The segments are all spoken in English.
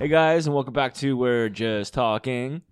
Hey guys, and welcome back to We're Just Talking.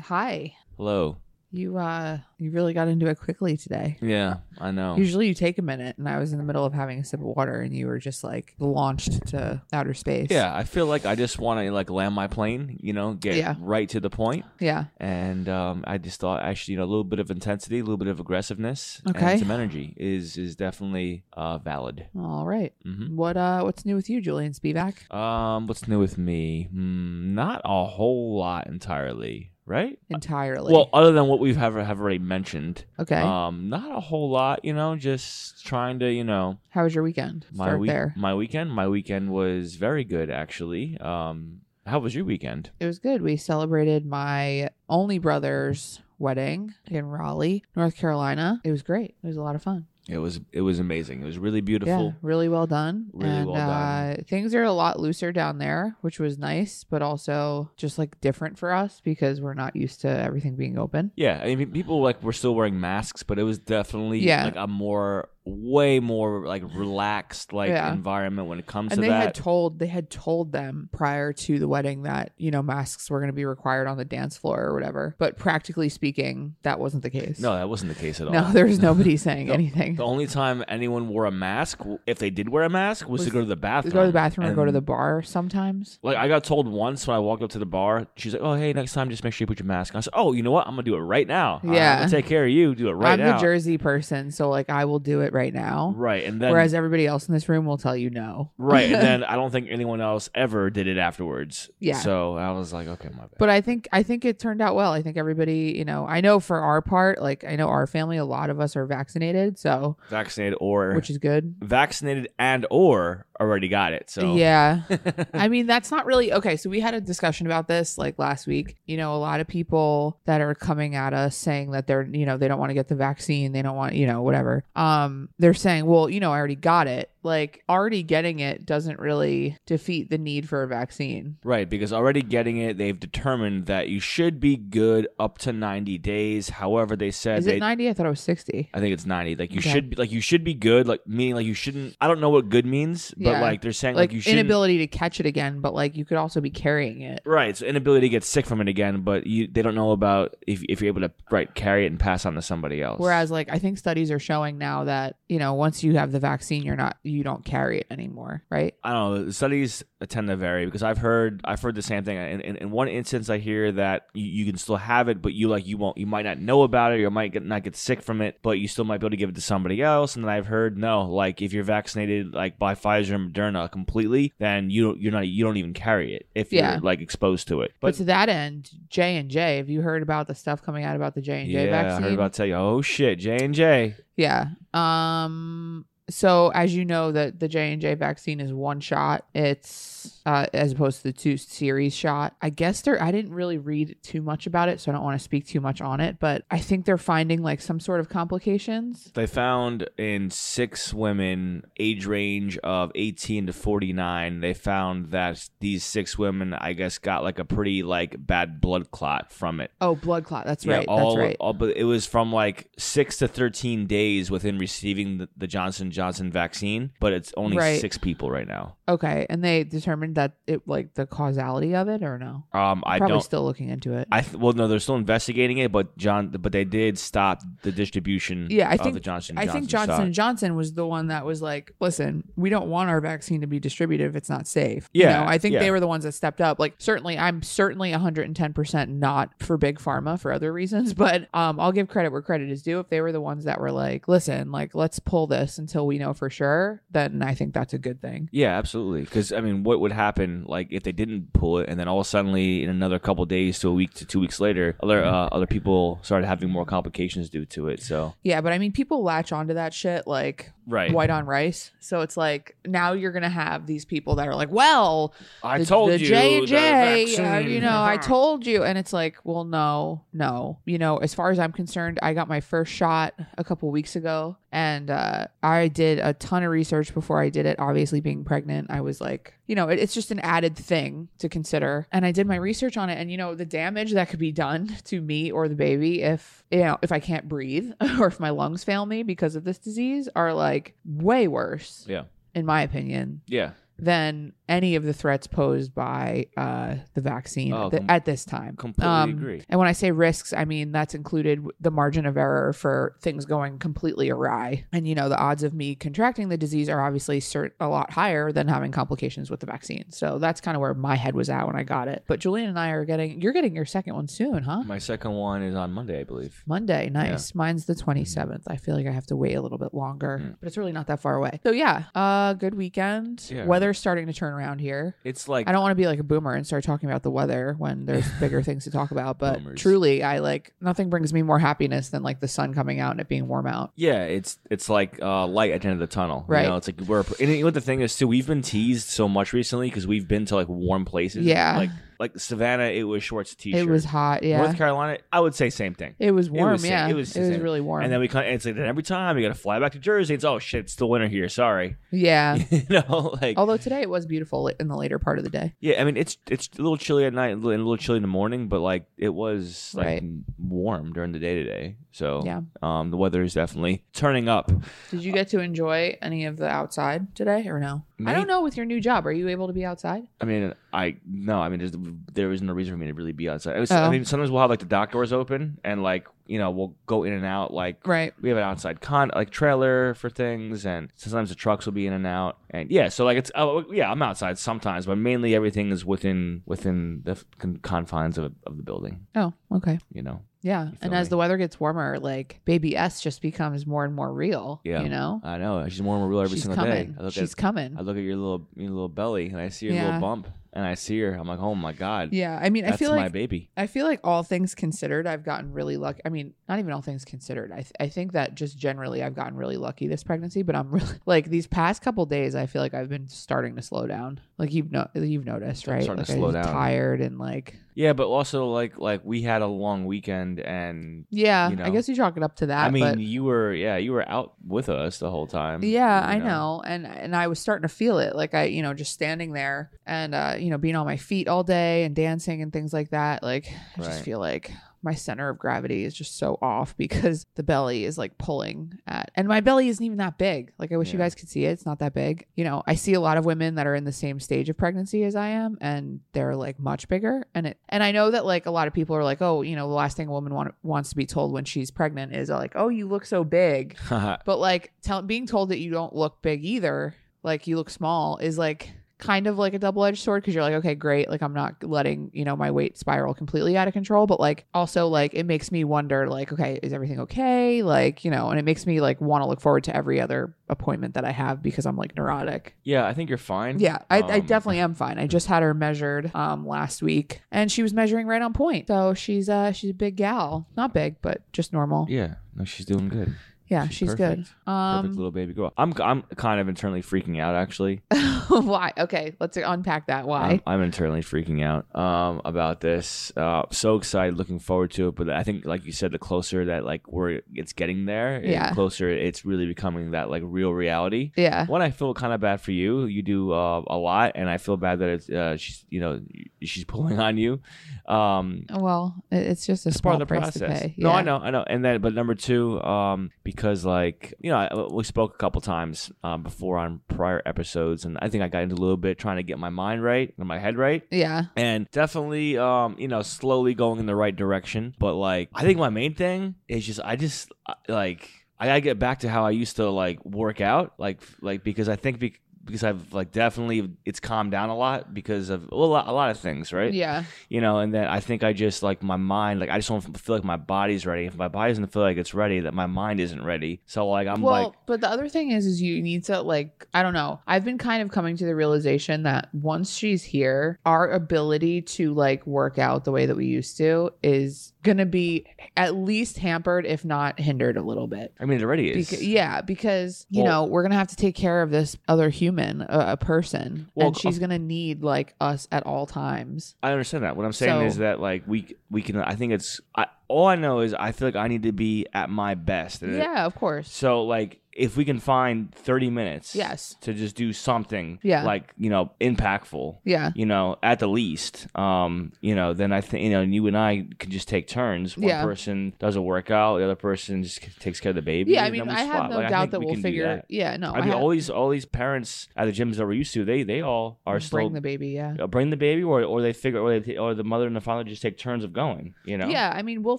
Hi. Hello. You uh you really got into it quickly today. Yeah, I know. Usually you take a minute and I was in the middle of having a sip of water and you were just like launched to outer space. Yeah, I feel like I just want to like land my plane, you know, get Yeah. right to the point. Yeah. And um, I just thought actually, you know, a little bit of intensity, a little bit of aggressiveness, Okay. and some energy is is definitely uh, valid. All right. mm-hmm. What uh what's new with you, Julian Spivak? Um, what's new with me? Hmm, not a whole lot entirely, right? Entirely. Well, other than what we've have, have already mentioned, okay. um, not a whole lot. You know, just trying to, you know, How was your weekend? my Start week, there. my weekend. My weekend was very good, actually. Um, how was your weekend? It was good. We celebrated my only brother's wedding in Raleigh, North Carolina. It was great. It was a lot of fun. It was it was amazing. It was really beautiful. Yeah, really well done. Really and, well done. Uh, things are a lot looser down there, which was nice, but also just like different for us because we're not used to everything being open. Yeah, I mean, people like were still wearing masks, but it was definitely Yeah. like a more, way more like relaxed like Yeah. environment when it comes And to they that. had told they had told them prior to the wedding that you know masks were going to be required on the dance floor or whatever. But practically speaking, that wasn't the case. no, that wasn't the case at all. no, there was nobody saying The- anything. The only time anyone wore a mask, if they did wear a mask, was, Was to go to the bathroom. go to the bathroom or go to the bar sometimes. Like I got told once when I walked up to the bar, she's like, "Oh, hey, next time just make sure you put your mask on." I said, "Oh, you know what? I'm gonna do it right now. I'm Yeah. gonna take care of you. Do it right I'm now." the Jersey person, so like I will do it right now. Right, and then Whereas everybody else in this room will tell you no. right, and then I don't think anyone else ever did it afterwards. Yeah. So I was like, okay, my bad. But I think I think it turned out well. I think everybody, you know, I know for our part, like I know our family, a lot of us are vaccinated, so vaccinated or which is good. vaccinated and or already got it. So Yeah. I mean, that's not really okay. So we had a discussion about this like last week. You know, a lot of people that are coming at us saying that they're, you know, they don't want to get the vaccine, they don't want, you know, whatever. Um, they're saying, well, you know, I already got it. Like already getting it doesn't really defeat the need for a vaccine. Right, because already getting it, they've determined that you should be good up to 90 days. However, they said Is they, it 90? I thought it was 60. I think it's 90. Like you Okay. should be like you should be good, like meaning like you shouldn't I don't know what good means, but Yeah. like they're saying like, Like, you shouldn't inability to catch it again, but like you could also be carrying it. Right, so inability to get sick from it again, but you they don't know about if if you're able to right carry it and pass on to somebody else. Whereas, like, I think studies are showing now that you know once you have the vaccine, you're not you don't carry it anymore, right? I don't know. The studies tend to vary because I've heard I've heard the same thing. In, in, in one instance, I hear that you, you can still have it, but you like you won't you might not know about it, or you might get, not get sick from it, but you still might be able to give it to somebody else. And then I've heard no, like if you're vaccinated like by Pfizer and Moderna completely, then you don't you're not you don't even carry it if Yeah. you're like exposed to it. But, to that end, J and J, have you heard about the stuff coming out about the J and J vaccine? yeah, I heard about tell you. Oh shit, J and J. yeah. Um. So as you know, that the J and J vaccine is one shot. It's uh, as opposed to the two series shot. I guess they're. I didn't really read too much about it, so I don't want to speak too much on it. But I think they're finding like some sort of complications. They found in six women, age range of 18 to 49, they found that these six women, I guess, got like a pretty like bad blood clot from it. Oh, blood clot. That's Yeah, right. all, That's right. all, but it was from like six to 13 days within receiving the, the Johnson Johnson vaccine, but it's only Right. six people right now. Okay, and they determined that it like the causality of it, or no? Um, I Probably don't. still looking into it. I th- well, no, they're still investigating it, but John, but they did stop the distribution. Yeah, I of think- the Johnson. I think Johnson Johnson shot. Johnson was the one that was like, "Listen, we don't want our vaccine to be distributed if it's not safe." You Yeah, know, I think yeah. they were the ones that stepped up. Like, certainly, I'm certainly 110 percent not for big pharma for other reasons, but um, I'll give credit where credit is due. If they were the ones that were like, "Listen, like, let's pull this until we know for sure," then I think that's a good thing. Yeah, absolutely. Because I mean, what would happen like if they didn't pull it, and then all suddenly, in another couple days to a week to two weeks later, other uh, other people started having more complications due to it. So Yeah, but I mean, people latch onto that shit like right, white on rice. So it's like now you're gonna have these people that are like, "Well, I the, told the you, J and the J, uh, you know, I told you, and it's like, well, no, no, you know, as far as I'm concerned, I got my first shot a couple weeks ago, and uh, I did a ton of research before I did it. Obviously, being pregnant, I was like, you know, it, it's just an added thing to consider, and I did my research on it, and you know, the damage that could be done to me or the baby if you know if I can't breathe or if my lungs fail me because of this disease are like way worse, Yeah, in my opinion, yeah. than any of the threats posed by uh, the vaccine Oh, at, th- at this time. completely agree. And when I say risks, I mean that's included the margin of error for things going completely awry. And you know, the odds of me contracting the disease are obviously cert- a lot higher than having complications with the vaccine. So that's kind of where my head was at when I got it. But Julian and I are getting you're getting your second one soon, huh? My second one is on Monday, I believe. Monday, nice. Mine's the 27th. I feel like I have to wait a little bit longer, but it's really not that far away. So yeah, uh good weekend. Yeah. Weather's starting to turn around here. It's like I don't want to be like a boomer and start talking about the weather when there's bigger things to talk about, but Boomers. truly I like nothing brings me more happiness than like the sun coming out and it being warm out. Yeah, it's it's like uh, light at the end of the tunnel. Right. You know, it's like we're. And you know what the thing is too? We've been teased so much recently because we've been to like warm places. Yeah. Like like Savannah, it was shorts t-shirt. It was hot, yeah. North Carolina, I would say same thing. it was warm, was sa- yeah. it was it was really warm. And then we kind of, it's like then every time you got to fly back to Jersey. It's oh shit, it's still winter here. Sorry, yeah. you know, like Although today it was beautiful in the later part of the day. yeah. I mean, it's it's a little chilly at night and a little chilly in the morning, but like it was like Right. warm during the day today. So Yeah. um, the weather is definitely turning up. Did you get to enjoy any of the outside today or no? I don't know with your new job. Are you able to be outside? I mean, I no. I mean, there's, there was no reason for me to really be outside. Was, Oh. I mean, sometimes we'll have like the dock doors open and like you know we'll go in and out. Like Right. we have an outside con like trailer for things, and sometimes the trucks will be in and out. And yeah, so like it's oh yeah, I'm outside sometimes, but mainly everything is within within the confines of of the building. Oh, okay. You know. Yeah. And as the weather gets warmer, like baby S just becomes more and more real. Yeah. You know? I know she's more and more real every She's single coming. day. I look She's at coming. I look at your little your little belly, and I see your Yeah. little bump, and I see her. I'm like, oh my god, yeah. I mean, I feel like my baby. I feel like all things considered, I've gotten really lucky. I mean, not even all things considered. I, th- I think that just generally I've gotten really lucky this pregnancy, but I'm really like these past couple days, I feel like I've been starting to slow down. Like you've no, you've noticed, right? starting like to slow down. tired and like, Yeah, but also like like we had a long weekend, and yeah, You I guess you chalk it up to that. I mean, but you were yeah, you were out with us the whole time. Yeah, you I know. And and I was starting to feel it. Like I, you know, just standing there and uh, you know, being on my feet all day and dancing and things like that. Like I just Right. feel like my center of gravity is just so off because the belly is like pulling at and my belly isn't even that big. Like I wish you guys could see it. It's not that big. You know, I see a lot of women that are in the same stage of pregnancy as I am and they're like much bigger and it and I know that like a lot of people are like, "Oh, you know, the last thing a woman want, wants to be told when she's pregnant is like, "Oh, you look so big." But like tell, being told that you don't look big either, like you look small, is like kind of like a double edged sword because you're like, okay, great. Like I'm not letting, you know, my weight spiral completely out of control. But like also like it makes me wonder, like, okay, is everything okay? Like, you know, and it makes me like want to look forward to every other appointment that I have because I'm like neurotic. yeah, I think you're fine. Yeah, I, I Um, definitely am fine. I just had her measured um last week and she was measuring right on point. So she's uh she's a big gal. Not big, but just normal. Yeah, no, she's doing good. Yeah, she's she's, good. perfect. Um Perfect little baby girl. I'm I'm kind of internally freaking out actually. why? Okay, let's unpack that. Why? I'm, I'm internally freaking out um about this. Uh, so excited, looking forward to it. But I think, like you said, the closer that like we're it's getting there, Yeah. the closer it's really becoming that like real reality. yeah. One, I feel kind of bad for you. You do uh, a lot, and I feel bad that it's uh, she's you know she's pulling on you. Um, Well, it's just a it's small part of the price process. to pay. No, I know, I know. And then, but number two, um, because like you know, I, we spoke a couple times um, before on prior episodes, and I think I got into a little bit trying to get my mind right and my head right. Yeah. And definitely, um, you know, slowly going in the right direction. But like, I think my main thing is just, I just uh, like, I gotta get back to how I used to like work out, like, like because I think be- because I've like definitely it's calmed down a lot because of well, a lot, a lot of things, right? Yeah. you know and then i think i just like my mind like i just don't feel like my body's ready if my body doesn't feel like it's ready that my mind isn't ready so like i'm like well, like but the other thing is, is you need to like, I don't know. I've been kind of coming to the realization that once she's here, our ability to like work out the way that we used to is gonna be at least hampered, if not hindered a little bit. i mean it already is Beca- yeah, because you Well- know we're gonna have to take care of this other human, a, a person, Well, and she's gonna need like us at all times. i understand that what i'm saying So- is that like we we can i think it's I, all i know is i feel like i need to be at my best And it- Yeah, of course. so like if we can find 30 minutes Yes. to just do something Yeah. like, you know, impactful, Yeah. you know, at the least, um, you know, then I think, you know, you and I can just take turns. One Yeah. person does a workout, the other person just takes care of the baby. Yeah, I mean, I have no Like, doubt that we we'll figure. that. Yeah, no, I mean, have- all these all these parents at the gyms that we're used to, they they all are still bring the baby. Yeah. uh, bring the baby, or or they figure, or they, or the mother and the father just take turns of going. You know? Yeah, I mean, we'll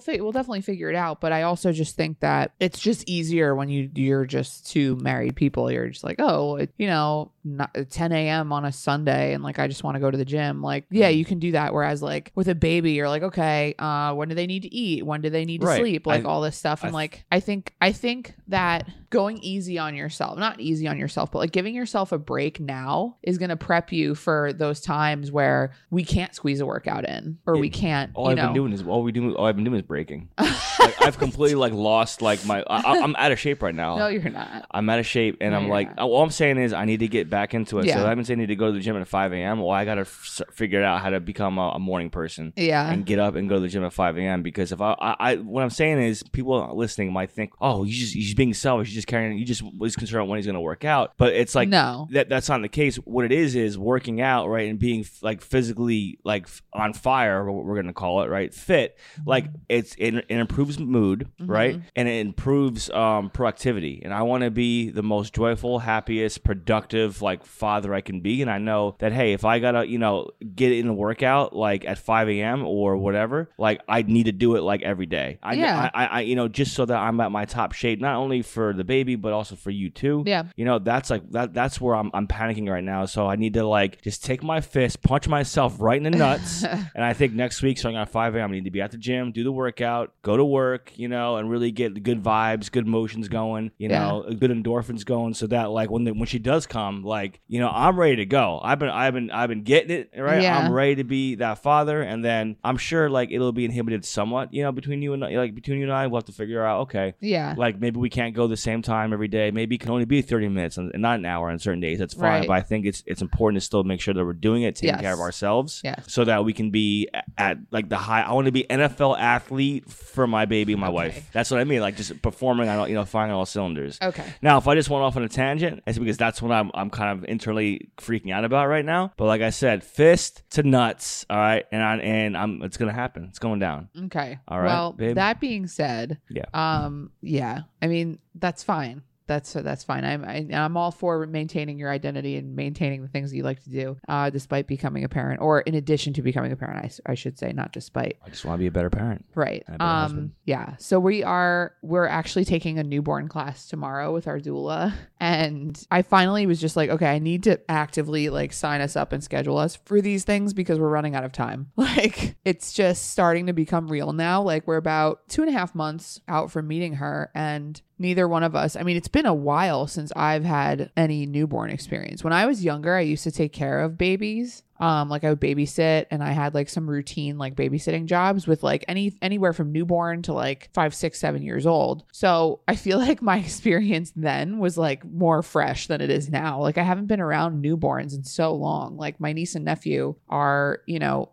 fi- we'll definitely figure it out, but I also just think that it's just easier when you you're just two married people. You're just like, oh, it, you know, not, 10 a.m. on a Sunday, and like I just want to go to the gym. Like, yeah, Mm-hmm. you can do that. Whereas like with a baby, you're like, okay, uh, when do they need to eat? When do they need to Right. sleep? Like I- all this stuff, and I- like I think I think that going easy on yourself, not easy on yourself, but like giving yourself a break now is gonna prep you for those times where we can't squeeze a workout in or we can't. All I've know, been doing is all we do. All I've been doing is breaking. like, I've completely like lost like my. I, I'm out of shape right now. No, you're not. I'm out of shape, and No, I'm like, not. all I'm saying is I need to get back into it. Yeah. So I've been saying I need to go to the gym at 5 a.m. Well, I got to f- figure out how to become a, a morning person Yeah. and get up and go to the gym at 5 a.m. Because if I, I, I, what I'm saying is people listening might think, oh, you just, he's being selfish. He's just carrying, you just was concerned when he's going to work out. But it's like, no. that that's not the case. What it is is working out, right, and being like physically like on fire, what we're gonna call it, right, fit. Like it's it, it improves mood, right, and it improves um, productivity. And I want to be the most joyful, happiest, productive like father I can be. And I know that hey, if I gotta you know get in a workout like at 5 a.m. or whatever, like I need to do it like every day. I, Yeah. I, I you know just so that I'm at my top shape, not only for the baby but also for you too Yeah. you know that's like that that's where I'm, I'm panicking right now so i need to like just take my fist punch myself right in the nuts and i think next week starting at 5 a.m i need to be at the gym do the workout go to work you know and really get the good vibes good motions going you Yeah. know good endorphins going so that like when the, when she does come like you know i'm ready to go i've been i've been i've been getting it right Yeah. i'm ready to be that father and then i'm sure like it'll be inhibited somewhat you know between you and like between you and i we'll have to figure out okay Yeah. like maybe we can't go the same time every day. Maybe it can only be 30 minutes and not an hour on certain days. That's fine. Right. But I think it's it's important to still make sure that we're doing it, taking Yes. care of ourselves, Yes. so that we can be at, at like the high. I want to be NFL athlete for my baby my Okay. wife. That's what I mean. Like just performing on all- you know firing all cylinders. Okay. Now, if I just went off on a tangent, it's because that's what I'm I'm kind of internally freaking out about right now. But like I said, fist to nuts. All right, and I, and I'm it's gonna happen. It's going down. Okay. All right, Well, babe. that being said, Yeah. um, yeah. I mean, that's fine. That's that's fine. I'm I, I'm all for maintaining your identity and maintaining the things that you like to do, uh, despite becoming a parent, or in addition to becoming a parent. I, s- I should say, not despite. I just want to be a better parent. Right. And a better Um. husband. Yeah. So we are. We're actually taking a newborn class tomorrow with our doula, and I finally was just like, okay, I need to actively like sign us up and schedule us for these things because we're running out of time. Like it's just starting to become real now. Like we're about two and a half months out from meeting her, and neither one of us. I mean, it's been a while since I've had any newborn experience. When I was younger, I used to take care of babies. Um, like I would babysit and I had like some routine like babysitting jobs with like any anywhere from newborn to like five, six, seven years old. So I feel like my experience then was like more fresh than it is now. Like I haven't been around newborns in so long. Like my niece and nephew are, you know,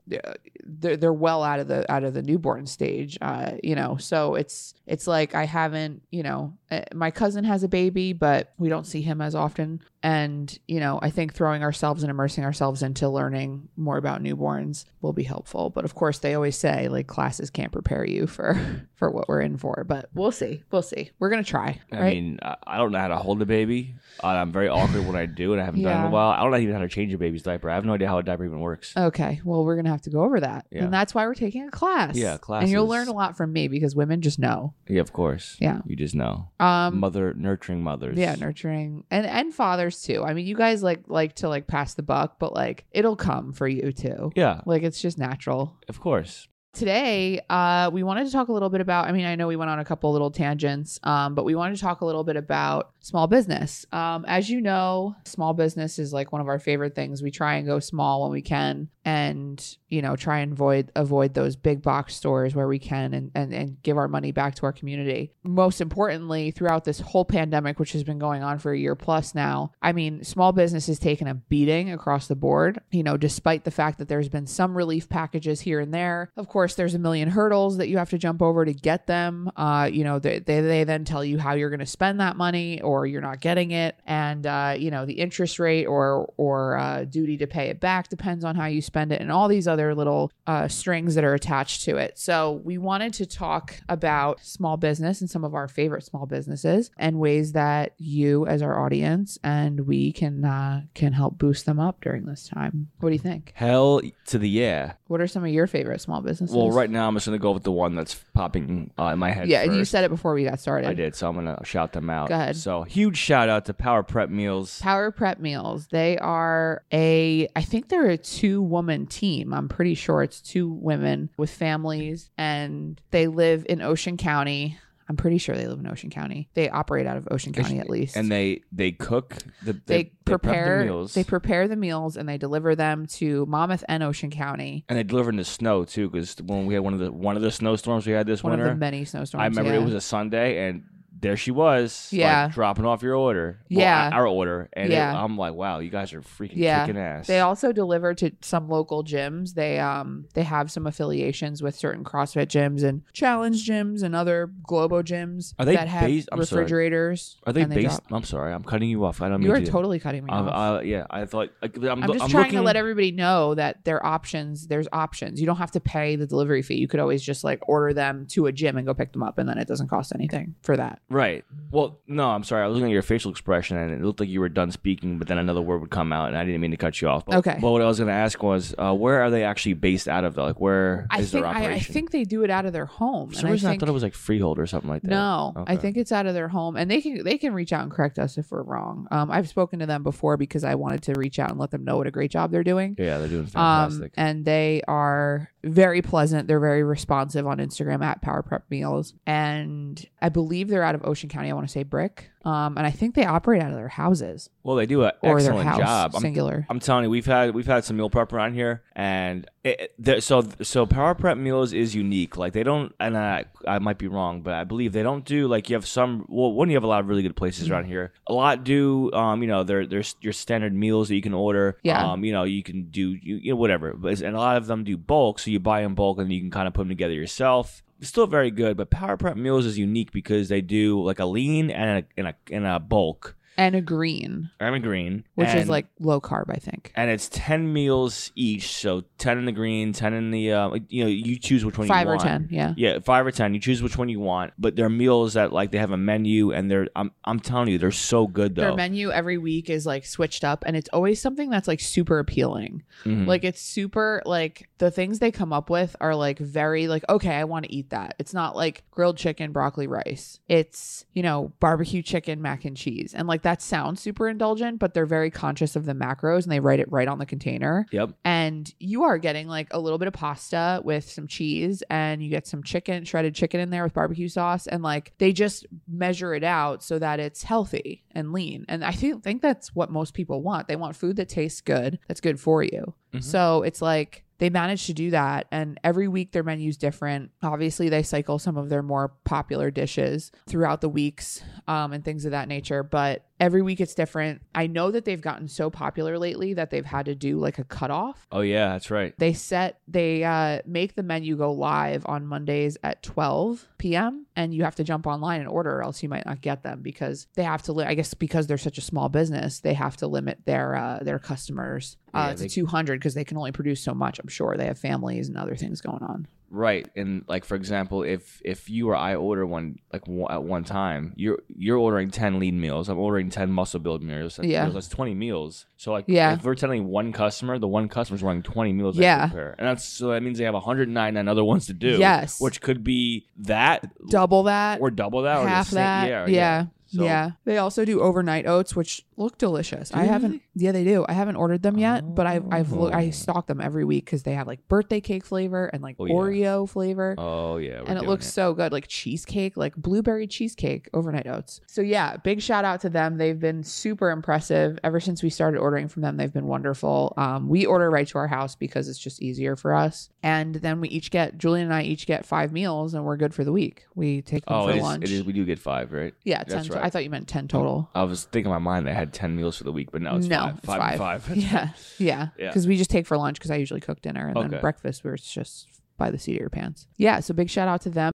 they're they're well out of the out of the newborn stage. Uh, you know, so it's it's like I haven't, you know, Eh, my cousin has a baby, but we don't see him as often. And, you know, I think throwing ourselves and immersing ourselves into learning more about newborns will be helpful. But of course, they always say like classes can't prepare you for for what we're in for. But we'll see. We'll see. We're gonna try. I right? mean, I don't know how to hold a baby. I'm very awkward when I do, and I haven't done it in a while. I don't know even how to change a baby's diaper. I have no idea how a diaper even works. Okay, well, we're gonna have to go over that, Yeah. and that's why we're taking a class. Yeah, class. and you'll learn a lot from me because women just know. yeah, of course. Yeah. you just know. Um, Mother nurturing mothers. yeah, nurturing and and fathers too. I mean, you guys like like to like pass the buck, but like it'll come for you too. yeah, Like it's just natural. of course. Today, uh, we wanted to talk a little bit about. I mean, I know we went on a couple little tangents, um, but we wanted to talk a little bit about small business. Um, as you know, small business is like one of our favorite things. We try and go small when we can, and you know, try and avoid avoid those big box stores where we can, and and and give our money back to our community. Most importantly, throughout this whole pandemic, which has been going on for a year plus now, I mean, small business has taken a beating across the board. You know, despite the fact that there's been some relief packages here and there. Of course, there's a million hurdles that you have to jump over to get them. Uh, you know, they, they, they then tell you how you're going to spend that money or or you're not getting it. And, uh, you know, the interest rate or, or uh, duty to pay it back depends on how you spend it and all these other little uh, strings that are attached to it. So we wanted to talk about small business and some of our favorite small businesses and ways that you as our audience and we can uh, can help boost them up during this time. What do you think? Hell to the yeah. What are some of your favorite small businesses? Well, right now I'm just gonna go with the one that's popping uh, in my head. Yeah, and you said it before we got started. I did, so I'm gonna shout them out. Go ahead. So huge shout out to Power Prep Meals. Power Prep Meals. They are a, I think they're a two woman team. I'm pretty sure it's two women with families, and they live in Ocean County. I'm pretty sure they live in Ocean County. They operate out of Ocean County at least. and they they cook the they, they, prep the prepare meals. they prepare the meals and they deliver them to Monmouth and Ocean County. and they deliver in the snow too, because when we had one of the one of the snowstorms we had this One winter, of the many snowstorms. I remember yeah. it was a Sunday, and there she was, like, Yeah. dropping off your order, Well, Yeah. our order, and it- Yeah. I'm like, wow, you guys are freaking Yeah. kicking ass. They also deliver to some local gyms. They um they have some affiliations with certain CrossFit gyms and challenge gyms and other Globo gyms Are they that have based- I'm sorry. refrigerators. are they based? drop- I'm sorry, I'm cutting you off. I don't mean You mean are to. totally cutting me Um, off. uh, yeah, I thought like, I'm, I'm just I'm trying looking, to let everybody know that there are options. There's options. You don't have to pay the delivery fee. You could always just like order them to a gym and go pick them up, and then it doesn't cost anything for that. Right. Well, no, I'm sorry. I was looking at your facial expression, and it looked like you were done speaking, but then another word would come out, and I didn't mean to cut you off. But, Okay. But what I was going to ask was, uh, where are they actually based out of? Though, like, where is I think their I, operation? I think they do it out of their home. For and some I reason, I, think- thought it was like Freehold or something like that. No, I think it's out of their home, and they can they can reach out and correct us if we're wrong. Um, I've spoken to them before because I wanted to reach out and let them know what a great job they're doing. Yeah, they're doing Um, fantastic. and they are very pleasant. They're very responsive on Instagram at Power Prep Meals, and I believe they're out of Ocean County. I want to say Brick, um, and I think they operate out of their houses well, they do an or their excellent house, job. I'm, singular. I'm telling you, we've had we've had some meal prep around here, and it, it- so so Power Prep Meals is unique. Like they don't, and I I might be wrong, but I believe they don't do like you have some. Well, one you have a lot of really good places around here. A lot do, um, you know, there there's your standard meals that you can order. Yeah. Um, you know, you can do you, you know whatever, but and a lot of them do bulk, so you buy in bulk and you can kind of put them together yourself. Still very good, but Power Prep Meals is unique because they do like a lean and a and a, and a bulk. And a green, I'm a green, which is like low carb, I think. and it's 10 meals each so 10 in the green 10 in the uh, you know you choose which one Five you or ten, yeah. yeah five or ten you choose which one you want but they're meals that like they have a menu and they're i'm, I'm telling you they're so good though. Their menu every week is like switched up, and it's always something that's like super appealing. Mhm. Like it's super like the things they come up with are like very like okay, I want to eat that. It's not like grilled chicken, broccoli, rice. It's, you know, barbecue chicken, mac and cheese. And like that sounds super indulgent, but they're very conscious of the macros and they write it right on the container. yep And you are getting like a little bit of pasta with some cheese and you get some chicken, shredded chicken in there with barbecue sauce and like they just measure it out so that it's healthy and lean. And I think think that's what most people want. They want food that tastes good, that's good for you. Mhm. So it's like they manage to do that and every week their menu's different obviously they cycle some of their more popular dishes throughout the weeks um, and things of that nature but every week it's different. I know that they've gotten so popular lately that they've had to do like a cutoff. Oh yeah that's right. They set they uh, make the menu go live on mondays at 12 p.m and you have to jump online and order or else you might not get them because they have to li- i guess because they're such a small business they have to limit their uh, their customers uh, Yeah, to they- 200 because they can only produce so much i'm sure. They have families and other things going on right and like for example if if you or i order one like one, at one time you're you're ordering 10 lean meals i'm ordering 10 muscle build meals Yeah. meals, that's 20 meals so like Yeah. if we're telling one customer the one customer's running 20 meals Yeah. and that's so that means they have 199 other ones to do Yes. which could be that double that or double that or half same, that yeah yeah So- yeah. They also do overnight oats, which look delicious. I haven't. really? Yeah, they do. I haven't ordered them yet, but I've I've loo- I Oh. stock them every week because they have like birthday cake flavor and like Oh, yeah. Oreo flavor. Oh yeah, and it looks so good, like cheesecake, like blueberry cheesecake, overnight oats. So yeah, big shout out to them. They've been super impressive ever since we started ordering from them. They've been wonderful. Um, we order right to our house because it's just easier for us. And then we each get Julian and I each get five meals, and we're good for the week. We take them Oh, for it is, lunch. it is. We do get five, right? Yeah, ten. Right. I thought you meant ten total. I was thinking in my mind they had ten meals for the week, but now it's no, five. it's Five five. five. yeah, yeah. Yeah. Because we just take for lunch because I usually cook dinner and Okay. then breakfast where it's just by the seat of your pants. Yeah. So big shout out to them.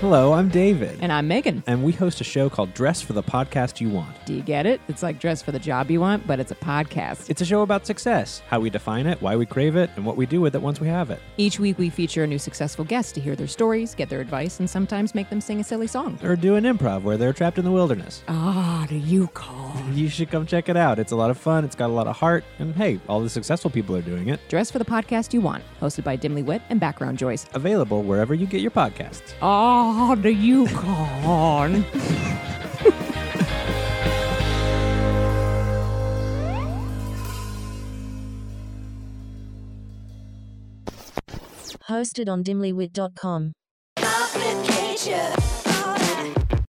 Hello, I'm David. And I'm Megan. And we host a show called Dress for the Podcast You Want. Do you get it? It's like dress for the job you want, but it's a podcast. It's a show about success, how we define it, why we crave it, and what we do with it once we have it. Each week we feature a new successful guest to hear their stories, get their advice, and sometimes make them sing a silly song. Or do an improv where they're trapped in the wilderness. Ah, the Yukon. You should come check it out. It's a lot of fun, it's got a lot of heart, and hey, all the successful people are doing it. Dress for the podcast you want, hosted by Dimly Wit and Background Joyce. Available wherever you get your podcasts. The Yukon. Hosted on dimlywit.com.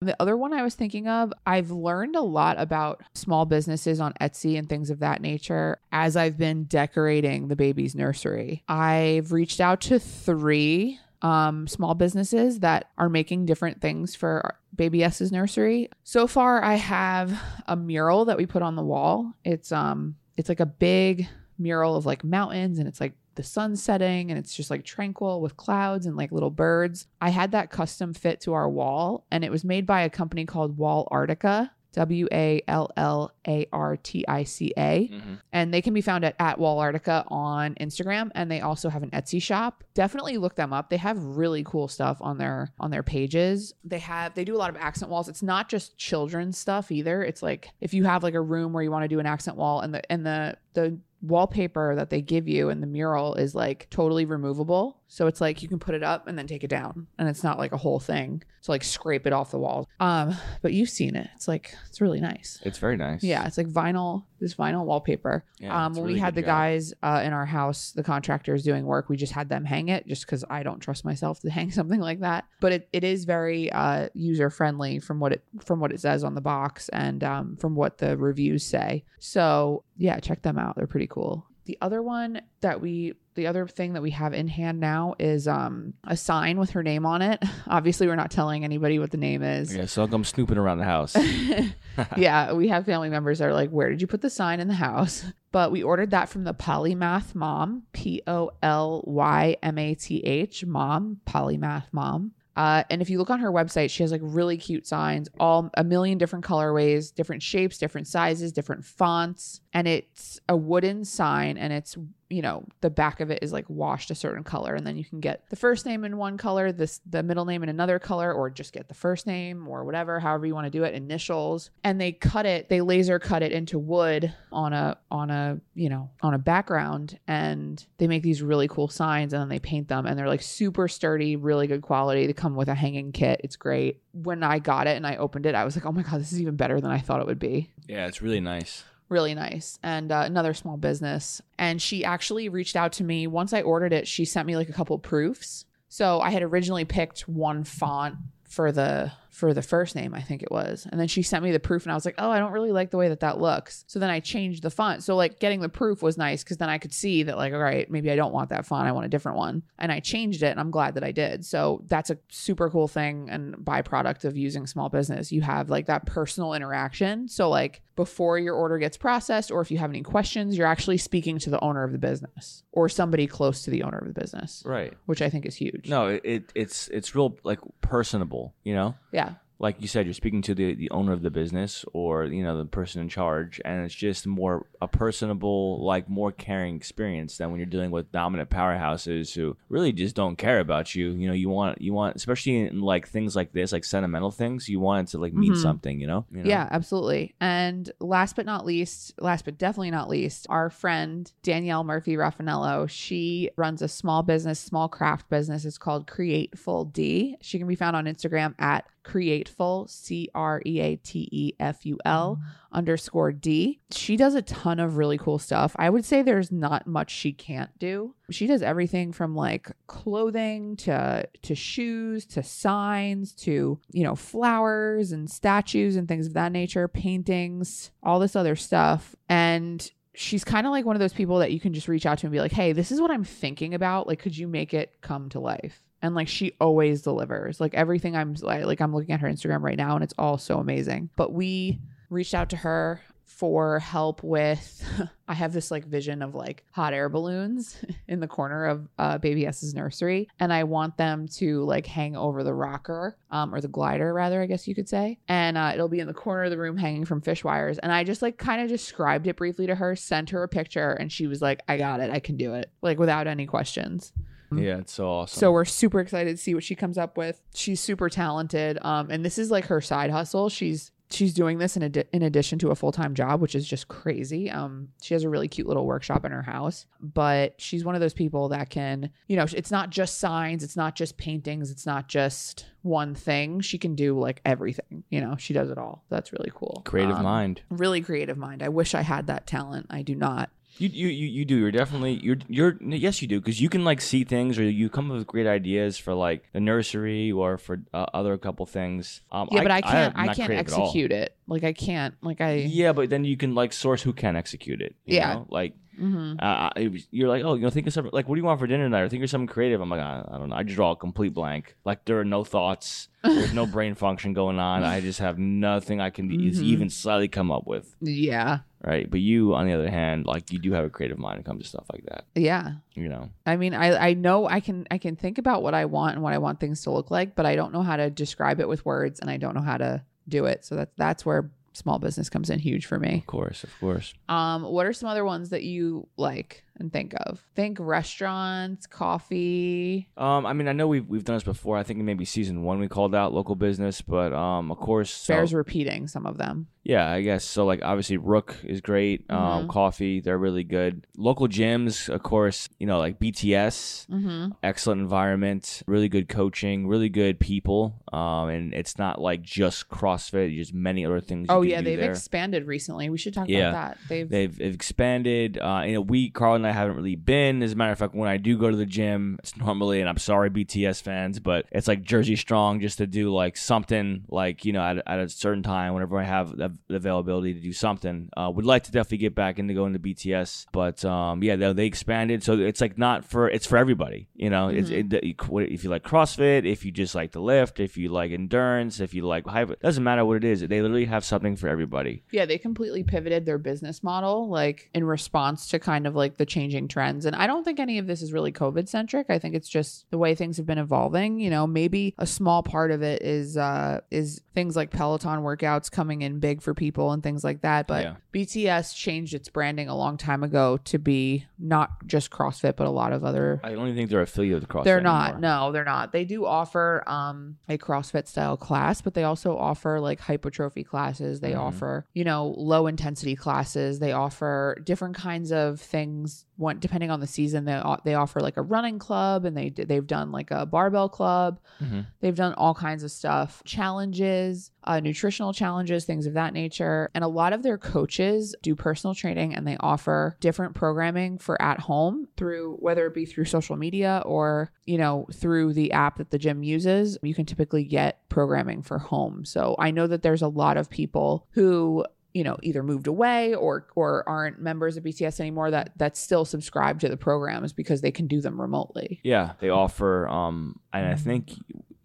The other one I was thinking of, I've learned a lot about small businesses on Etsy and things of that nature as I've been decorating the baby's nursery. I've reached out to three um, small businesses that are making different things for baby S's nursery. So far, I have a mural that we put on the wall. It's um, it's like a big mural of like mountains, and it's like the sun setting and it's just like tranquil with clouds and like little birds. I had that custom fit to our wall and it was made by a company called Wall Artica. W A L L A R T I C A. Mm-hmm. And they can be found at, at Wall Artica on Instagram. And they also have an Etsy shop. Definitely look them up. They have really cool stuff on their on their pages. They have they do a lot of accent walls. It's not just children's stuff either. It's like if you have like a room where you want to do an accent wall and the and the the wallpaper that they give you and the mural is like totally removable. So it's like you can put it up and then take it down and it's not like a whole thing. So like scrape it off the wall. Um but you've seen it. It's like it's really nice. It's very nice. Yeah, it's like vinyl, this vinyl wallpaper. Yeah, um, when really we had the job. guys uh, in our house, the contractors doing work, we just had them hang it just because I don't trust myself to hang something like that. But it, it is very uh, user friendly from what it from what it says on the box and um, from what the reviews say. So yeah, check them out. They're pretty cool. The other one that we the other thing that we have in hand now is um a sign with her name on it. Obviously, we're not telling anybody what the name is. Yeah, so I'm snooping around the house. yeah, we have family members that are like, Where did you put the sign in the house? But we ordered that from the Polymath Mom, P O L Y M A T H, Mom, Polymath Mom. Uh, and if you look on her website, she has like really cute signs, all a million different colorways, different shapes, different sizes, different fonts. And it's a wooden sign, and it's you know the back of it is like washed a certain color, and then you can get the first name in one color, this the middle name in another color, or just get the first name or whatever, however you want to do it, initials. And they cut it, they laser cut it into wood on a on a you know on a background, and they make these really cool signs, and then they paint them, and they're like super sturdy, really good quality. They come with a hanging kit. It's great. When I got it and I opened it, I was like, oh my god, this is even better than I thought it would be yeah, it's really nice. Really nice and uh, another small business. And she actually reached out to me. Once i ordered it she sent me like a couple proofs. So i had originally picked one font for the for the first name i think it was. And then she sent me the proof and i was like oh i don't really like the way that that looks. So then i changed the font. So like getting the proof was nice because then i could see that like all right maybe i don't want that font i want a different one. And i changed it and i'm glad that i did. So that's a super cool thing and byproduct of using small business. You have like that personal interaction. So like before your order gets processed or if you have any questions you're actually speaking to the owner of the business or somebody close to the owner of the business Right. which i think is huge. No, it, it it's it's real like personable, you know? yeah Like you said, you're speaking to the, the owner of the business or, you know, the person in charge and it's just more a personable, like more caring experience than when you're dealing with dominant powerhouses who really just don't care about you. You know, you want you want especially in like things like this, like sentimental things, you want it to like mean Mhm. something, you know? You know? Yeah, absolutely. And last but not least, last but definitely not least, our friend Danielle Murphy Raffanello, she runs a small business, small craft business. It's called Createful D. She can be found on Instagram at Createful, C R E A T E F U L mm. underscore D. She does a ton of really cool stuff. I would say there's not much she can't do. She does everything from like clothing to to shoes to signs to, you know, flowers and statues and things of that nature, paintings, all this other stuff. And she's kind of like one of those people that you can just reach out to and be like, "Hey, this is what I'm thinking about. Like, could you make it come to life?" And like she always delivers. Like everything I'm like, like I'm looking at her Instagram right now and it's all so amazing. But we reached out to her for help with I have this like vision of like hot air balloons in the corner of uh, baby S's nursery. And I want them to like hang over the rocker um, or the glider rather I guess you could say. And uh, it'll be in the corner of the room hanging from fish wires. And I just like kind of described it briefly to her sent her a picture and she was like I got it. I can do it. Like without any questions Yeah, it's so awesome. so we're super excited to see what she comes up with. She's super talented. Um, and this is like her side hustle. She's she's doing this in adi- in addition to a full time job, which is just crazy. Um, she has a really cute little workshop in her house, but she's one of those people that can, you know, it's not just signs, it's not just paintings, it's not just one thing. She can do like everything. You know, she does it all. That's really cool. creative Um, mind. Really creative mind. I wish I had that talent. I do not. You, you you you do. You're definitely you're you're yes you do because you can like see things or you come up with great ideas for like the nursery or for uh, other couple things. Um, Yeah, but I can't. I'm I, can't creative at all. execute it. Like I can't. Like I. Yeah, but then you can like source who can execute it. you Yeah. know? like Mhm. uh, it was- you're like, oh, you know, think of something like, what do you want for dinner tonight? Or think of something creative. I'm like, I, I don't know. I just draw a complete blank. Like there are no thoughts. There's no brain function going on. I just have nothing I can Mhm. even slightly come up with. Yeah. Right. But you, on the other hand, like you do have a creative mind when it comes to stuff like that. Yeah. You know. I mean, I I know I can I can think about what I want and what I want things to look like, but I don't know how to describe it with words and I don't know how to do it. So that's that's where small business comes in huge for me. Of course, of course. Um, what are some other ones that you like and think of? Think restaurants, coffee. Um, I mean, I know we've we've done this before. I think maybe season one we called out local business, but um, of course, so- Bears repeating some of them. Yeah, I guess so. Like obviously, Rook is great. Um, Mhm. coffee, they're really good. Local gyms, of course, you know, like BTS, Mm-hmm. excellent environment, really good coaching, really good people. Um, and it's not like just CrossFit, just many other things. you Oh yeah, they've there. expanded recently. We should talk Yeah. about that. They've, They've expanded. Uh, you know, we Carl and I haven't really been. As a matter of fact, when I do go to the gym, it's normally, and I'm sorry, BTS fans, but it's like Jersey Strong just to do like something, like you know, at, at a certain time whenever I have the the availability to do something. Uh, would like to definitely get back into going to BTS, but um, yeah, they, they expanded, so it's like not for it's for everybody. You know, it's it, if you like CrossFit, if you just like to lift, if you like endurance, if you like high, doesn't matter what it is. They literally have something for everybody. Yeah, they completely pivoted their business model like in response to kind of like the changing trends. And I don't think any of this is really COVID centric. I think it's just the way things have been evolving. You know, maybe a small part of it is uh is things like Peloton workouts coming in big for people and things like that. But Yeah. BTS changed its branding a long time ago to be not just CrossFit, but a lot of other I don't even think they're affiliated with CrossFit. they're not. anymore. No, they're not. They do offer um a CrossFit style class, but they also offer like hypertrophy classes. They Mhm. offer, you know, low intensity classes. They offer different kinds of things. One depending on the season, they they offer like a running club, and they they've done like a barbell club. Mhm. They've done all kinds of stuff, challenges, uh, nutritional challenges, things of that nature. And a lot of their coaches do personal training and they offer different programming for at home through whether it be through social media or, you know, through the app that the gym uses. You can typically get programming for home. So I know that there's a lot of people who you know either moved away or or aren't members of BTS anymore that that still subscribe to the programs because they can do them remotely. Yeah, they offer, um, and Mm-hmm. I think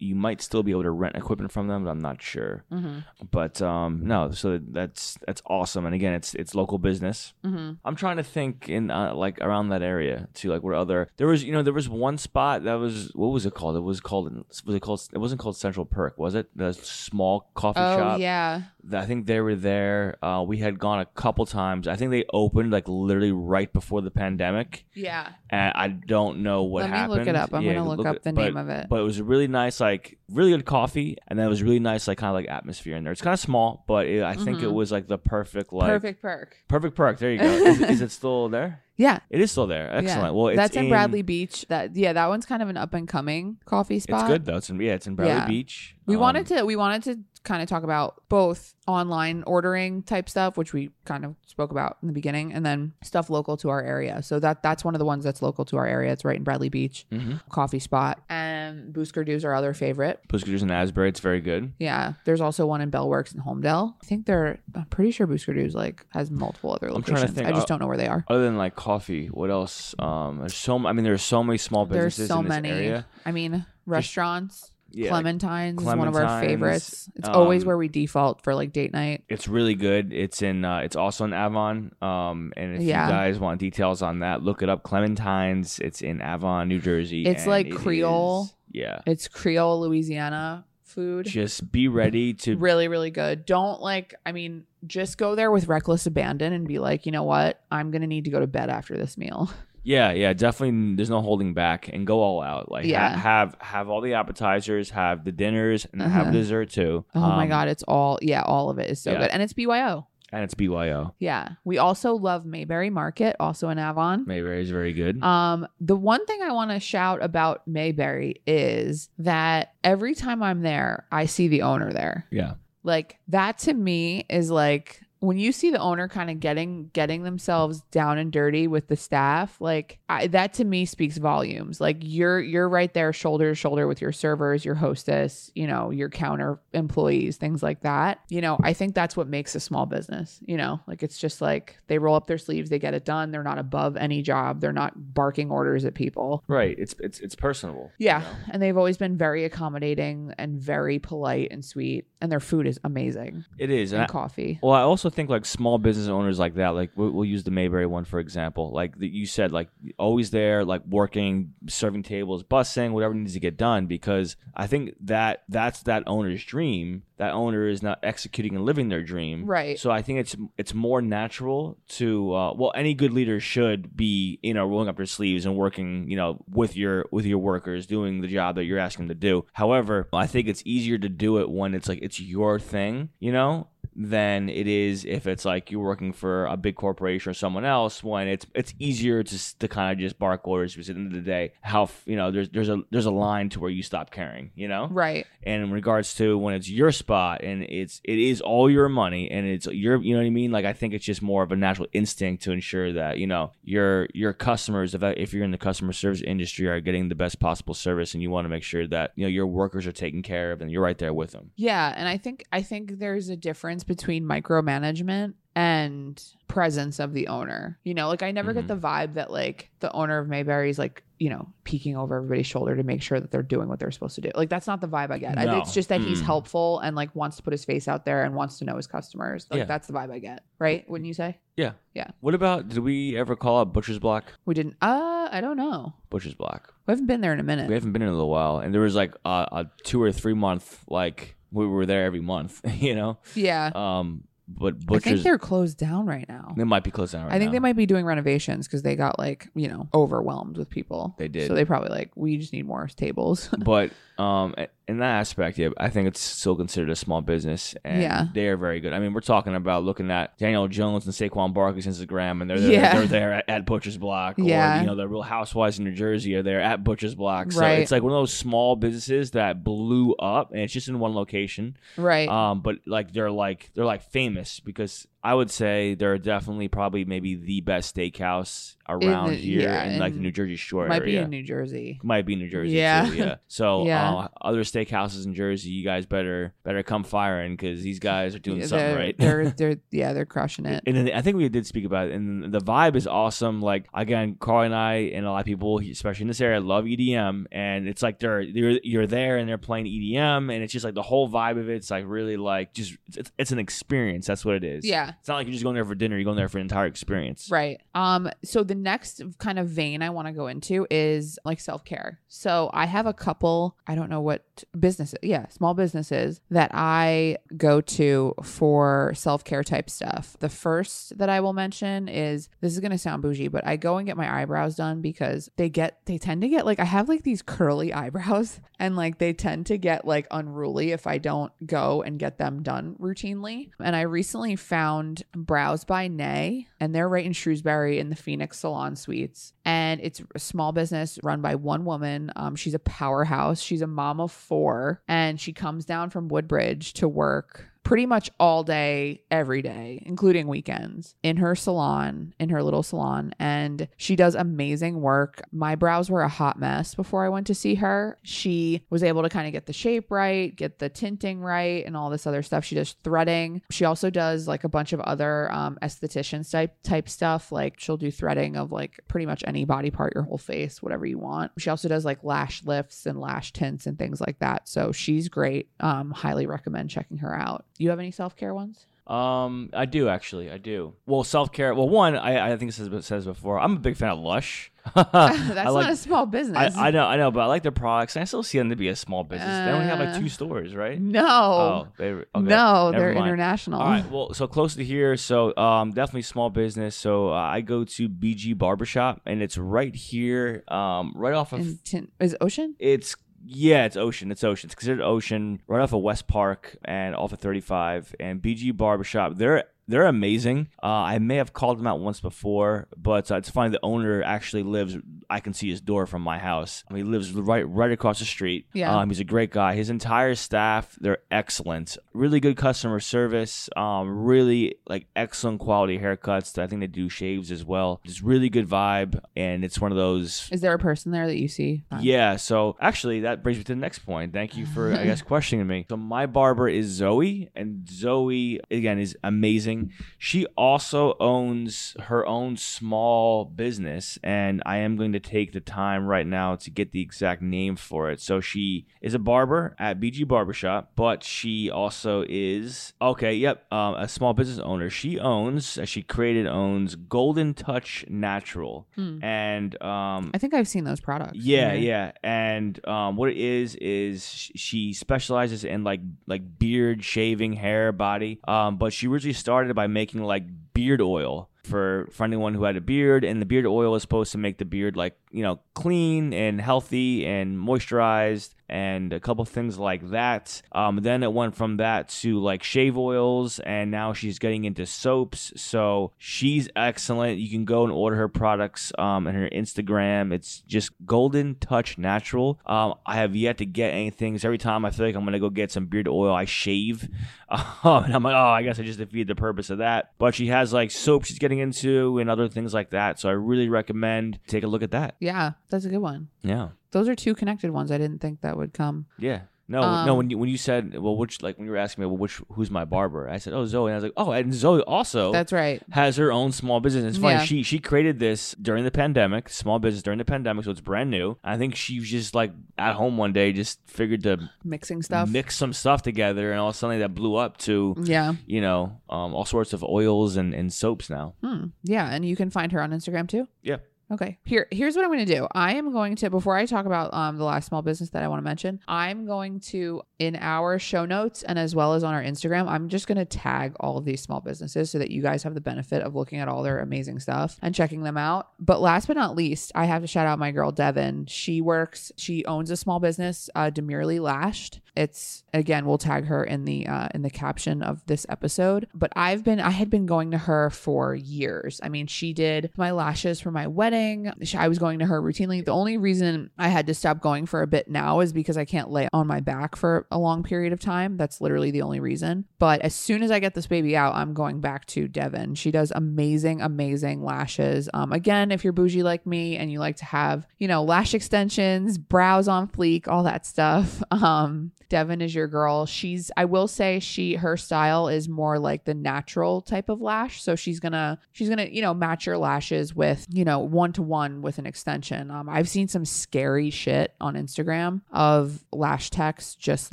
you might still be able to rent equipment from them, but I'm not sure. Mm-hmm. But um, no, so that's that's awesome. And again, it's it's local business. Mm-hmm. I'm trying to think in uh, like around that area too, like where other there was you know there was one spot that was what was it called? It was called was it called it wasn't called Central Perk, was it? The small coffee Oh shop. yeah. I think they were there. Uh, we had gone a couple times. I think they opened like literally right before the pandemic, Yeah. and I don't know what happened. Let me look it up. I'm Yeah, gonna look up it- the but- name of it. But it was a really nice, like really good coffee, and then it was really nice, like kind of like atmosphere in there. It's kind of small, but it, I think it Mhm. was like the perfect, like Perfect perk. perfect perk. There you go. is, is it still there? Yeah. It is still there. Excellent. Yeah. Well, it's that's in, Bradley Beach. That yeah, that one's kind of an up and coming coffee spot. It's good though. It's in yeah, it's in Bradley Yeah. Beach. We Um, wanted to we wanted to kind of talk about both online ordering type stuff, which we kind of spoke about in the beginning, and then stuff local to our area. So that that's one of the ones that's local to our area. It's right in Bradley Beach, Mhm. coffee spot, and Booskerdoos our other favorite. Puskers in Asbury. It's very good. Yeah, there's also one in Bellworks in Holmdel. I think they're. I'm pretty sure Booskerdoos like has multiple other I'm trying to locations. think, I just uh, don't know where they are. Other than like coffee, what else? Um, there's so. I mean, there's so many small businesses. There's so many. area. I mean, restaurants. Yeah, Clementine's is one of our Clementine's, favorites. It's always um, where we default for like date night. It's really good. It's in. Uh, it's also in Avon. Um, and if Yeah. you guys want details on that, look it up. Clementine's. It's in Avon, New Jersey. It's and like it Creole. is- yeah. It's Creole Louisiana food. Just be ready to. really really good don't like i mean just go there with reckless abandon and be like you know what i'm gonna need to go to bed after this meal Yeah, yeah, definitely. There's no holding back, and go all out. Like, ha- Yeah. have have all the appetizers, have the dinners, and then Uh-huh. have dessert too. oh my Um, god it's all yeah all of it is so yeah. good and it's byo And it's BYO. yeah we also love mayberry market also in avon Mayberry is very good. Um, the one thing I want to shout about Mayberry is that every time I'm there, I see the owner there. yeah, Like that to me is like when you see the owner kind of getting getting themselves down and dirty with the staff, like I, that to me speaks volumes. Like you're you're right there shoulder to shoulder with your servers, your hostess, you know, your counter employees, things like that. You know, I think that's what makes a small business. You know, like it's just like they roll up their sleeves, they get it done. They're not above any job. They're not barking orders at people. right. It's it's it's personable. you Yeah, know? and they've always been very accommodating and very polite and sweet, and their food is amazing it is. And and I, coffee. Well, I also think like small business owners like that, like we'll, we'll use the Mayberry one for example. Like the, you said, like always there, like working, serving tables, bussing, whatever needs to get done. Because I think that that's that owner's dream. That owner is not executing and living their dream. Right. So I think it's it's more natural to uh, well, any good leader should be you know rolling up their sleeves and working you know with your with your workers, doing the job that you're asking them to do. However, I think it's easier to do it when it's like it's your thing, you know, than it is if it's like you're working for a big corporation or someone else. When it's it's easier to to kind of just bark orders because at the end of the day, how you know there's there's a there's a line to where you stop caring, you know. Right. And in regards to when it's your spot and it's it is all your money and it's your you know what I mean. Like I think it's just more of a natural instinct to ensure that you know your your customers if if you're in the customer service industry are getting the best possible service and you want to make sure that you know your workers are taken care of and you're right there with them. Yeah, and I think I think there's a difference between micromanagement and presence of the owner. You know, like I never Mhm. get the vibe that like the owner of Mayberry is like, you know, peeking over everybody's shoulder to make sure that they're doing what they're supposed to do. Like that's not the vibe I get. I, No. it's just that he's Mm. helpful and like wants to put his face out there and wants to know his customers. Like Yeah. that's the vibe I get, right? Wouldn't you say? Yeah. Yeah. What about did we ever call up Butcher's Block? We didn't. Uh, I don't know. Butcher's Block. We haven't been there in a minute. We haven't been in a little while, and there was like a, a two or three month like we were there every month, you know. yeah. Um, but butchers, I think they're closed down right now. they might be closed down right I think now. they might be doing renovations because they got like you know overwhelmed with people. They did. So they probably like we just need more tables. but um in that aspect yeah i think it's still considered a small business and Yeah. they are very good i mean we're talking about looking at daniel jones and saquon barkley's instagram and they're there, Yeah. they're there at, at butcher's block Yeah. or you know the real housewives in new jersey are there at butcher's block so Right. it's like one of those small businesses that blew up and it's just in one location right. um but like they're like they're like famous because I would say they're definitely probably maybe the best steakhouse around the- here yeah, in like the New Jersey Shore Might be in New Jersey. might be New Jersey Yeah. too. Yeah. So Yeah. Uh, other steakhouses in Jersey, you guys better better come firing because these guys are doing Yeah, something right. they're they're yeah they're crushing it. And then I think we did speak about it, and the vibe is awesome. Like again, Carl and I and a lot of people, especially in this area, love EDM, and it's like they're you're you're there and they're playing EDM, and it's just like the whole vibe of it's like really like just it's, it's an experience. That's what it is. Yeah. It's not like you're just going there for dinner. You're going there for an entire experience. Right. Um so the next kind of vein I want to go into is like self-care. So I have a couple, I don't know what businesses, yeah, small businesses that I go to for self-care type stuff. The first that I will mention is this is going to sound bougie, but I go and get my eyebrows done because they get they tend to get like I have like these curly eyebrows and like they tend to get like unruly if I don't go and get them done routinely. And I recently found Brows by Nay and they're right in Shrewsbury in the Phoenix Salon Suites. And it's a small business run by one woman. Um, she's a powerhouse. She's a mom of four and she comes down from Woodbridge to work pretty much all day, every day, including weekends, in her salon, in her little salon. And she does amazing work. My brows were a hot mess before I went to see her. She was able to kind of get the shape right, get the tinting right, and all this other stuff. She does threading. She also does like a bunch of other um, esthetician type type stuff. Like she'll do threading of like pretty much any body part, your whole face, whatever you want. She also does like lash lifts and lash tints and things like that. So she's great. Um, highly recommend checking her out. You have any self care ones? Um, I do actually. I do. Well, self care. Well, one, I, I think it says, it says before. I'm a big fan of Lush. That's like, not a small business. I, I know, I know, but I like their products. And I still see them to be a small business. they only have like Uh, two stores, right? no. Oh, they, okay. no, never they're mind. international. All right. Well, so close to here. So um, definitely small business. So uh, I go to BG Barbershop, and it's right here, um, right off of. In tin- is it Ocean? It's yeah, it's Ocean. It's Ocean. It's considered Ocean, right off of West Park and off of 35. And BG Barbershop, they're they're amazing. Uh, I may have called them out once before, but uh, it's funny. The owner actually lives. I can see his door from my house. I mean, he lives right right across the street. Yeah. Um, he's a great guy. His entire staff, they're excellent. Really good customer service. Um, really like excellent quality haircuts. I think they do shaves as well. Just really good vibe, and it's one of those. Is there a person there that you see? Fine. Yeah, so actually that brings me to the next point. Thank you for I guess questioning me. So my barber is Zoe and Zoe again is amazing. She also owns her own small business and I am going to take the time right now to get the exact name for it. So she is a barber at BG Barbershop, but she also is okay, yep, um, a small business owner. She owns, uh, she created owns Golden Touch Natural. And um I think I've seen those products. yeah, yeah. And um, what it is is she specializes in like like beard, shaving, hair, body. Um, but she originally started by making like beard oil for for anyone who had a beard, and the beard oil is supposed to make the beard like you know clean and healthy and moisturized and a couple things like that. Um, then it went from that to like shave oils, and now she's getting into soaps. So she's excellent. You can go and order her products um, on her Instagram. It's just Golden Touch Natural. Um, I have yet to get anything. So every time I feel like I'm gonna go get some beard oil, I shave, um, and I'm like, oh, I guess I just defeated the purpose of that. But she has like soap she's getting into and other things like that. So I really recommend take a look at that. Yeah, that's a good one. Yeah. Those are two connected ones. I didn't think that would come. Yeah. No, Um, no. When you when you said well, which like when you were asking me, well, which who's my barber? I said, oh, Zoe. And I was like, oh, and Zoe also That's right. has her own small business. It's funny. Yeah. She she created this during the pandemic, small business during the pandemic, so it's brand new. I think she was just like at home one day, just figured to Mixing stuff. mix some stuff together, and all of a sudden that blew up to yeah. you know um, all sorts of oils and, and soaps now. Hmm. Yeah, and you can find her on Instagram too. Yeah. Okay. Here here's what I'm going to do. I am going to before I talk about um the last small business that I want to mention, I'm going to in our show notes and as well as on our Instagram, I'm just going to tag all of these small businesses so that you guys have the benefit of looking at all their amazing stuff and checking them out. But last but not least, I have to shout out my girl Devin. She works, she owns a small business, uh Demurely Lashed. It's again, we'll tag her in the uh in the caption of this episode. But I've been I had been going to her for years. I mean, she did my lashes for my wedding. She- I was going to her routinely. The only reason I had to stop going for a bit now is because I can't lay on my back for a long period of time. That's literally the only reason. But as soon as I get this baby out, I'm going back to Devin. She does amazing, amazing lashes. Um, again, if you're bougie like me and you like to have, you know, lash extensions, brows on fleek, all that stuff, um, Devin is your girl. She's, I will say, she, her style is more like the natural type of lash. So she's gonna, she's gonna, you know, match your lashes with, you know, one to one with an extension. Um, I've seen some scary shit on Instagram of lash techs just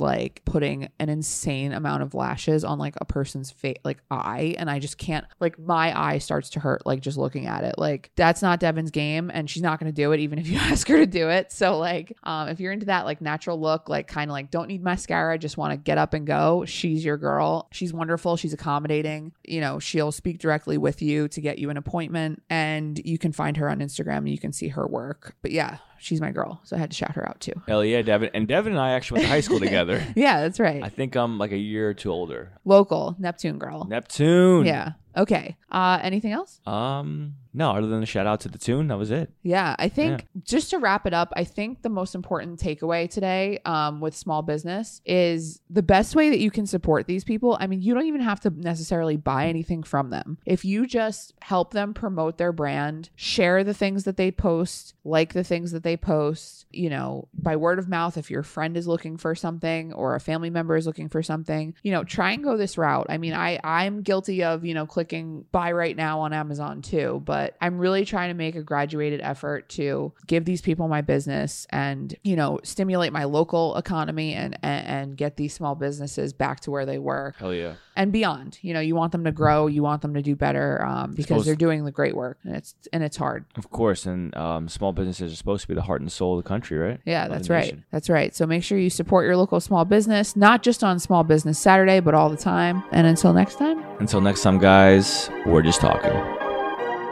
like putting an insane amount of lashes on like a person's face, like eye, and I just can't. Like my eye starts to hurt, like just looking at it. Like that's not Devin's game, and she's not gonna do it, even if you ask her to do it. So like, um, if you're into that like natural look, like kind of like don't need mascara, I just want to get up and go, she's your girl. She's wonderful. She's accommodating. You know, she'll speak directly with you to get you an appointment, and you can find her on Instagram and you can see her work. But yeah, she's my girl, so I had to shout her out too. Hell yeah, Devin. And Devin and I actually went to high school together. Yeah, that's right. I think I'm like a year or two older. Local Neptune girl. Neptune. Yeah. Okay. Uh anything else? Um. No, other than a shout out to the tune, that was it. Yeah, I think just to wrap it up, I think the most important takeaway today um, with small business is the best way that you can support these people. I mean, you don't even have to necessarily buy anything from them. If you just help them promote their brand, share the things that they post, like the things that they post, you know, by word of mouth, if your friend is looking for something or a family member is looking for something, you know, try and go this route. I mean, I I'm guilty of, you know, clicking buy right now on Amazon too, but I'm really trying to make a graduated effort to give these people my business and, you know, stimulate my local economy and and, and get these small businesses back to where they were Hell yeah. and beyond. You know, you want them to grow, you want them to do better um, because they're doing the great work and it's and it's hard. Of course, and um, small businesses are supposed to be the heart and soul of the country, right? Yeah, that's right. nation. That's right. So make sure you support your local small business, not just on Small Business Saturday, but all the time. And until next time. Until next time, guys, we're just talking.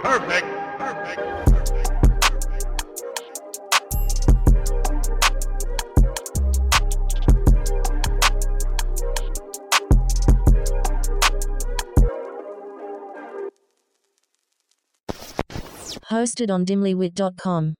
Perfect. Perfect. Hosted on dimlywit.com.